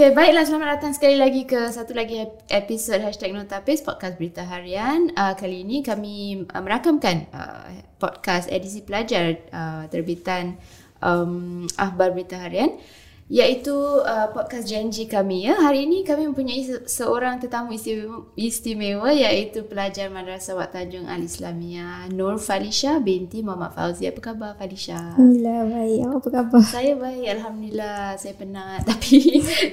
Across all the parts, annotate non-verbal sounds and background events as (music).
Okay, baiklah selamat datang sekali lagi ke satu lagi episod Hashtag Notapis Podcast Berita Harian. Uh, Kali ini kami uh, merakamkan uh, podcast edisi pelajar uh, terbitan um, Akhbar Berita Harian iaitu uh, podcast janji kami ya. Hari ini kami mempunyai se- seorang tetamu istimewa, istimewa iaitu pelajar Madrasah Wak Tanjung Al Islamiyah Nur Falisha binti Muhammad Fauzi. Apa khabar Falisha? Alhamdulillah baik. Apa khabar? Saya baik Alhamdulillah. Saya penat (laughs) tapi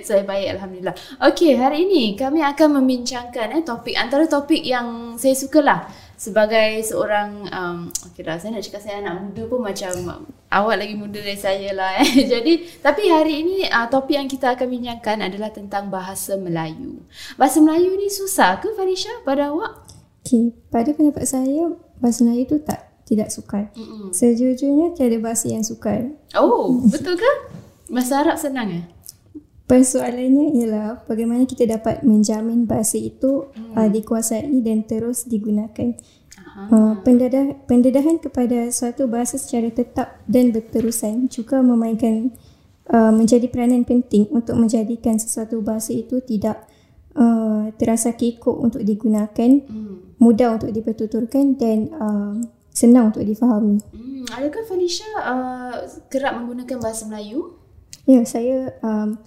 saya baik Alhamdulillah. Okey, hari ini kami akan membincangkan eh, topik antara topik yang saya sukalah sebagai seorang um, okey dah saya nak cakap saya anak muda pun macam um, awak lagi muda dari saya lah eh. (laughs) Jadi tapi hari ini uh, topik yang kita akan bincangkan adalah tentang bahasa Melayu. Bahasa Melayu ni susah ke Farisha pada awak? Okay, pada pendapat saya, bahasa Melayu tu tak tidak sukar. Mm-mm. Sejujurnya tiada bahasa yang sukar. Oh, betul ke? Bahasa Arab senang eh? Persoalannya ialah bagaimana kita dapat menjamin bahasa itu hmm. uh, dikuasai dan terus digunakan. Uh, pendedah, pendedahan kepada suatu bahasa secara tetap dan berterusan juga memainkan uh, menjadi peranan penting untuk menjadikan sesuatu bahasa itu tidak uh, terasa kekok untuk digunakan, Hmm. mudah untuk dipertuturkan dan uh, senang untuk difahami. Hmm, adakah Felicia uh, kerap menggunakan bahasa Melayu? Ya, saya um,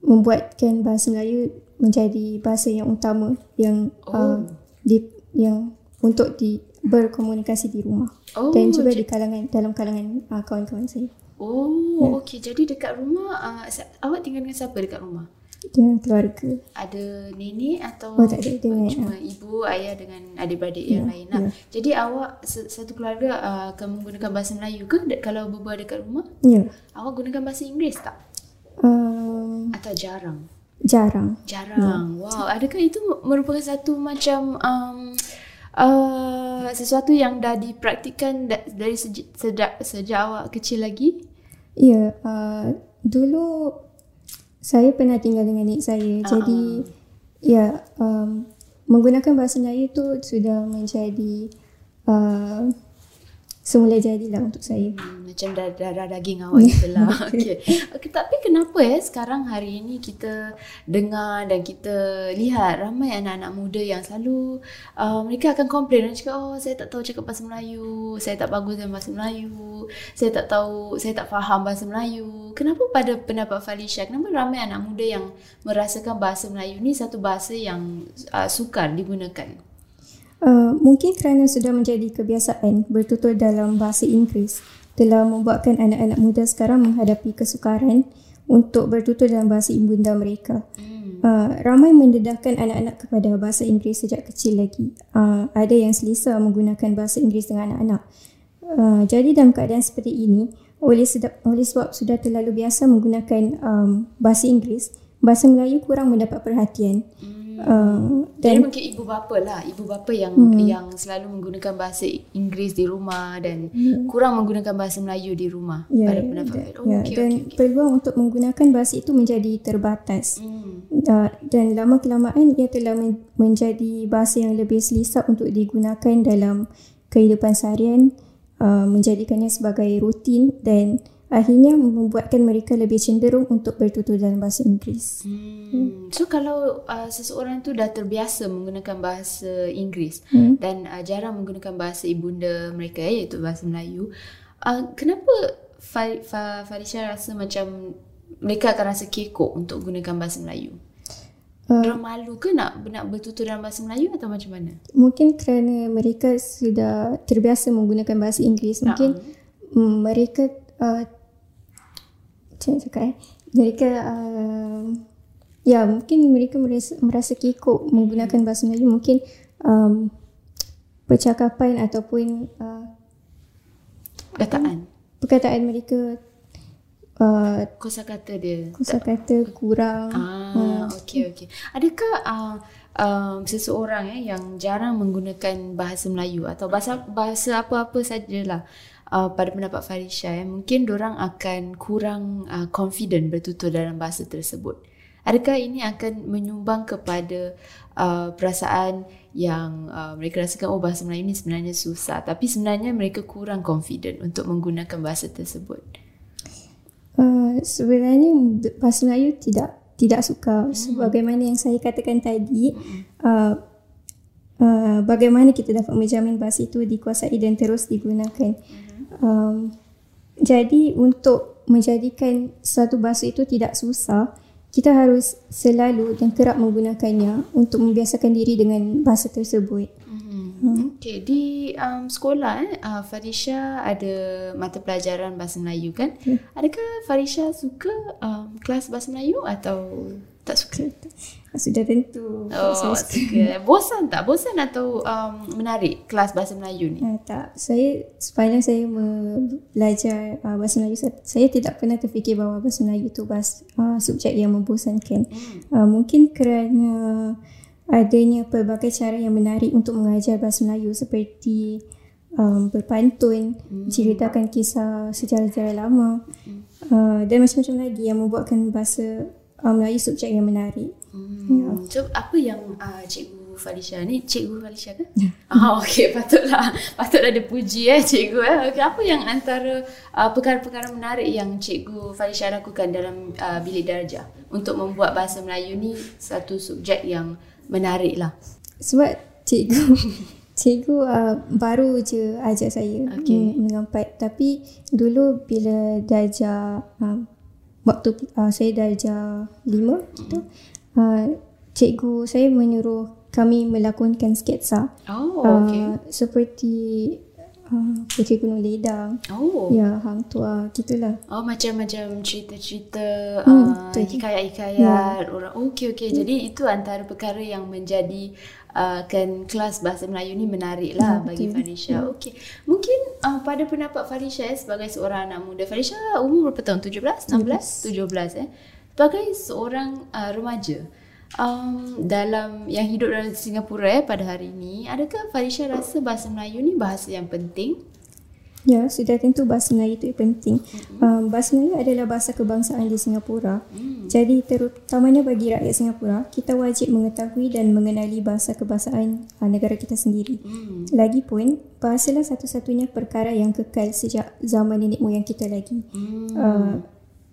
membuatkan bahasa Melayu menjadi bahasa yang utama yang Oh. uh, di yang untuk di berkomunikasi di rumah Oh, dan juga jadi- di kalangan dalam kalangan uh, kawan-kawan saya Oh, okey. Jadi dekat rumah uh, awak tinggal dengan siapa dekat rumah? dengan keluarga. Ada nenek atau Oh, tak ada. Dengan, cuma ibu, ayah dengan adik-beradik yang lain lah. ya. Jadi awak satu keluarga uh, akan menggunakan bahasa Melayu ke kalau berbual dekat rumah? Ya, Awak gunakan bahasa Inggeris tak? Atau jarang? jarang. Jarang. Wow, adakah itu merupakan satu macam um, uh, sesuatu yang dah dipraktikkan da- dari sejak, sejak sejak awak kecil lagi? Ya, uh, dulu saya pernah tinggal dengan nek saya. Ah, Jadi ya um, menggunakan bahasa Melayu tu sudah menjadi uh, semula jadilah untuk saya. Hmm, macam darah daging awak gitu lah. (laughs) okay. okay. Tapi kenapa eh sekarang hari ini kita dengar dan kita lihat ramai anak-anak muda yang selalu uh, mereka akan komplain dan cakap oh saya tak tahu cakap bahasa Melayu, saya tak bagus dalam bahasa Melayu, saya tak tahu, saya tak faham bahasa Melayu. Kenapa pada pendapat Falisha, kenapa ramai anak muda yang merasakan bahasa Melayu ni satu bahasa yang uh, sukar digunakan? Uh, mungkin kerana sudah menjadi kebiasaan bertutur dalam bahasa Inggeris telah membuatkan anak-anak muda sekarang menghadapi kesukaran untuk bertutur dalam bahasa ibunda mereka. Hmm. Uh, ramai mendedahkan anak-anak kepada bahasa Inggeris sejak kecil lagi. Uh, ada yang selesa menggunakan bahasa Inggeris dengan anak-anak. Uh, jadi dalam keadaan seperti ini, oleh, sedap, oleh sebab sudah terlalu biasa menggunakan um, bahasa Inggeris, bahasa Melayu kurang mendapat perhatian. Uh, Jadi dan mungkin ibu bapa lah, ibu bapa yang hmm. yang selalu menggunakan bahasa Inggeris di rumah dan hmm. kurang menggunakan bahasa Melayu di rumah Ya, pada ya, pendapat. dan- Oh, ya, okey, dan okey, okey. peluang untuk menggunakan bahasa itu menjadi terbatas. Hmm. Uh, dan lama kelamaan ia telah men- menjadi bahasa yang lebih selesa untuk digunakan dalam kehidupan seharian, uh, menjadikannya sebagai rutin dan akhirnya membuatkan mereka lebih cenderung untuk bertutur dalam bahasa Inggeris. Hmm. So kalau uh, seseorang tu dah terbiasa menggunakan bahasa Inggeris Hmm. dan uh, jarang menggunakan bahasa ibunda mereka eh, iaitu bahasa Melayu, uh, kenapa Fa- Fa- Falisha rasa macam mereka akan rasa kekok untuk gunakan bahasa Melayu? Uh, Diorang malu ke nak nak bertutur dalam bahasa Melayu atau macam mana? mungkin kerana mereka sudah terbiasa menggunakan bahasa Inggeris, mungkin mm, mereka uh, macam mana cakap eh? Mereka uh, ya mungkin mereka merasa, merasa kekok menggunakan bahasa Melayu mungkin um, percakapan ataupun uh, Kataan. perkataan mereka uh, Kosakata dia. kosakata kurang Ah, okey okey. Adakah uh, um, seseorang eh yang jarang menggunakan bahasa Melayu atau bahasa bahasa apa-apa sajalah uh, pada pendapat Farisha eh mungkin orang akan kurang uh, confident bertutur dalam bahasa tersebut. Adakah ini akan menyumbang kepada uh, perasaan yang uh, mereka rasakan oh bahasa Melayu ni sebenarnya susah tapi sebenarnya mereka kurang confident untuk menggunakan bahasa tersebut. Uh, sebenarnya bahasa Melayu tidak tidak suka. Sebagaimana yang saya katakan tadi, uh, uh, bagaimana kita dapat menjamin bahasa itu dikuasai dan terus digunakan. Um, jadi untuk menjadikan satu bahasa itu tidak susah, kita harus selalu dan kerap menggunakannya untuk membiasakan diri dengan bahasa tersebut. Hmm. Okay, di um, sekolah eh, uh, Farisha ada mata pelajaran bahasa Melayu kan? Ya. Adakah Farisha suka um, kelas bahasa Melayu atau tak suka? Sudah tentu. Oh, saya suka. Bosan tak? Bosan atau um, menarik kelas bahasa Melayu ni? Uh, tak, saya sepanjang saya belajar uh, bahasa Melayu, saya, tidak pernah terfikir bahawa bahasa Melayu itu bahasa, uh, subjek yang membosankan. Uh, mungkin kerana adanya pelbagai cara yang menarik untuk mengajar bahasa Melayu seperti um, berpantun, ceritakan kisah sejarah-sejarah lama uh, dan macam-macam lagi yang membuatkan bahasa uh, Melayu subjek yang menarik. Hmm. So apa yang uh, Cikgu Falisha ni? Cikgu Falisha ke? (laughs) Ah, okey, patutlah. (laughs) Patutlah ada puji eh cikgu eh. Okay, apa yang antara uh, perkara-perkara menarik yang Cikgu Falisha lakukan dalam uh, bilik darjah untuk membuat bahasa Melayu ni satu subjek yang menarik lah. Sebab cikgu (laughs) cikgu uh, baru je ajar saya okay. mengampat tapi dulu bila darjah uh, waktu uh, saya darjah lima tu uh, cikgu saya menyuruh kami melakonkan sketsa Oh, uh, okey. seperti uh, Puteri Gunung Ledang Oh. ya Hang Tua gitulah Oh macam-macam cerita-cerita Hmm, uh, hikayat-hikayat orang. Okey okey. Jadi itu antara perkara yang menjadi uh, kan kelas bahasa Melayu ni menarik lah Ya, bagi betul. Farisha. Okey. Mungkin uh, pada pendapat Farisha eh, sebagai seorang anak muda. Farisha umur berapa tahun? 17, 16, 17 eh. Sebagai seorang uh, remaja um, dalam yang hidup dalam Singapura eh pada hari ini, adakah Farisha rasa bahasa Melayu ni bahasa yang penting? Ya, sudah tentu bahasa Melayu itu penting. Um, bahasa Melayu adalah bahasa kebangsaan di Singapura. Jadi terutamanya bagi rakyat Singapura, kita wajib mengetahui dan mengenali bahasa kebangsaan uh, negara kita sendiri. Lagipun, bahasalah satu-satunya perkara yang kekal sejak zaman nenek moyang kita lagi. Uh,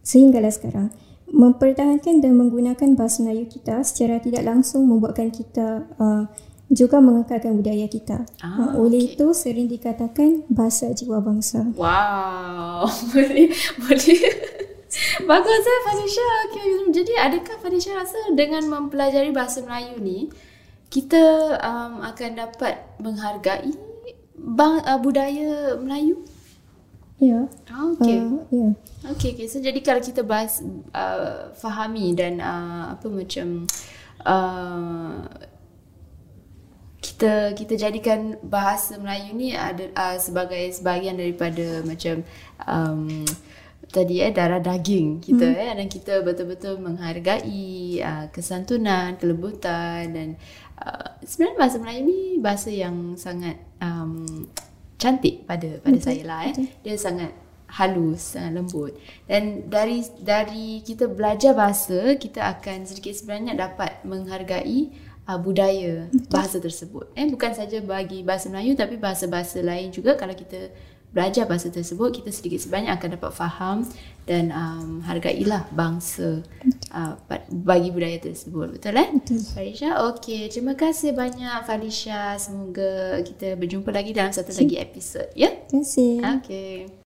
sehinggalah sekarang. Mempertahankan dan menggunakan bahasa Melayu kita secara tidak langsung membuatkan kita uh, juga mengekalkan budaya kita. Ah, Uh, oleh itu sering dikatakan bahasa jiwa bangsa. Wow, (laughs) boleh boleh. (laughs) Bagus eh Fadisha. Okay. Jadi adakah Fadisha rasa dengan mempelajari bahasa Melayu ni kita um, akan dapat menghargai bang, uh, budaya Melayu? Ya. Okay. Uh, ya. Okay, okay. So jadi kalau kita bahas uh, fahami dan uh, apa macam uh, kita kita jadikan bahasa Melayu ni ada uh, sebagai sebahagian daripada macam um, tadi eh darah daging kita hmm. eh dan kita betul-betul menghargai uh, kesantunan, kelembutan dan uh, sebenarnya bahasa Melayu ni bahasa yang sangat um, cantik pada pada saya lah eh. Dia sangat halus, sangat lembut. Dan dari dari kita belajar bahasa, kita akan sedikit sebenarnya dapat menghargai uh, budaya bahasa tersebut. Eh bukan saja bagi bahasa Melayu tapi bahasa-bahasa lain juga kalau kita belajar bahasa tersebut kita sedikit sebanyak akan dapat faham dan um, hargailah bangsa uh, bagi budaya tersebut. Betul eh? Betul. Falisha, okey. Terima kasih banyak Falisha. Semoga kita berjumpa lagi dalam satu lagi episod. Ya? Terima kasih. Okey.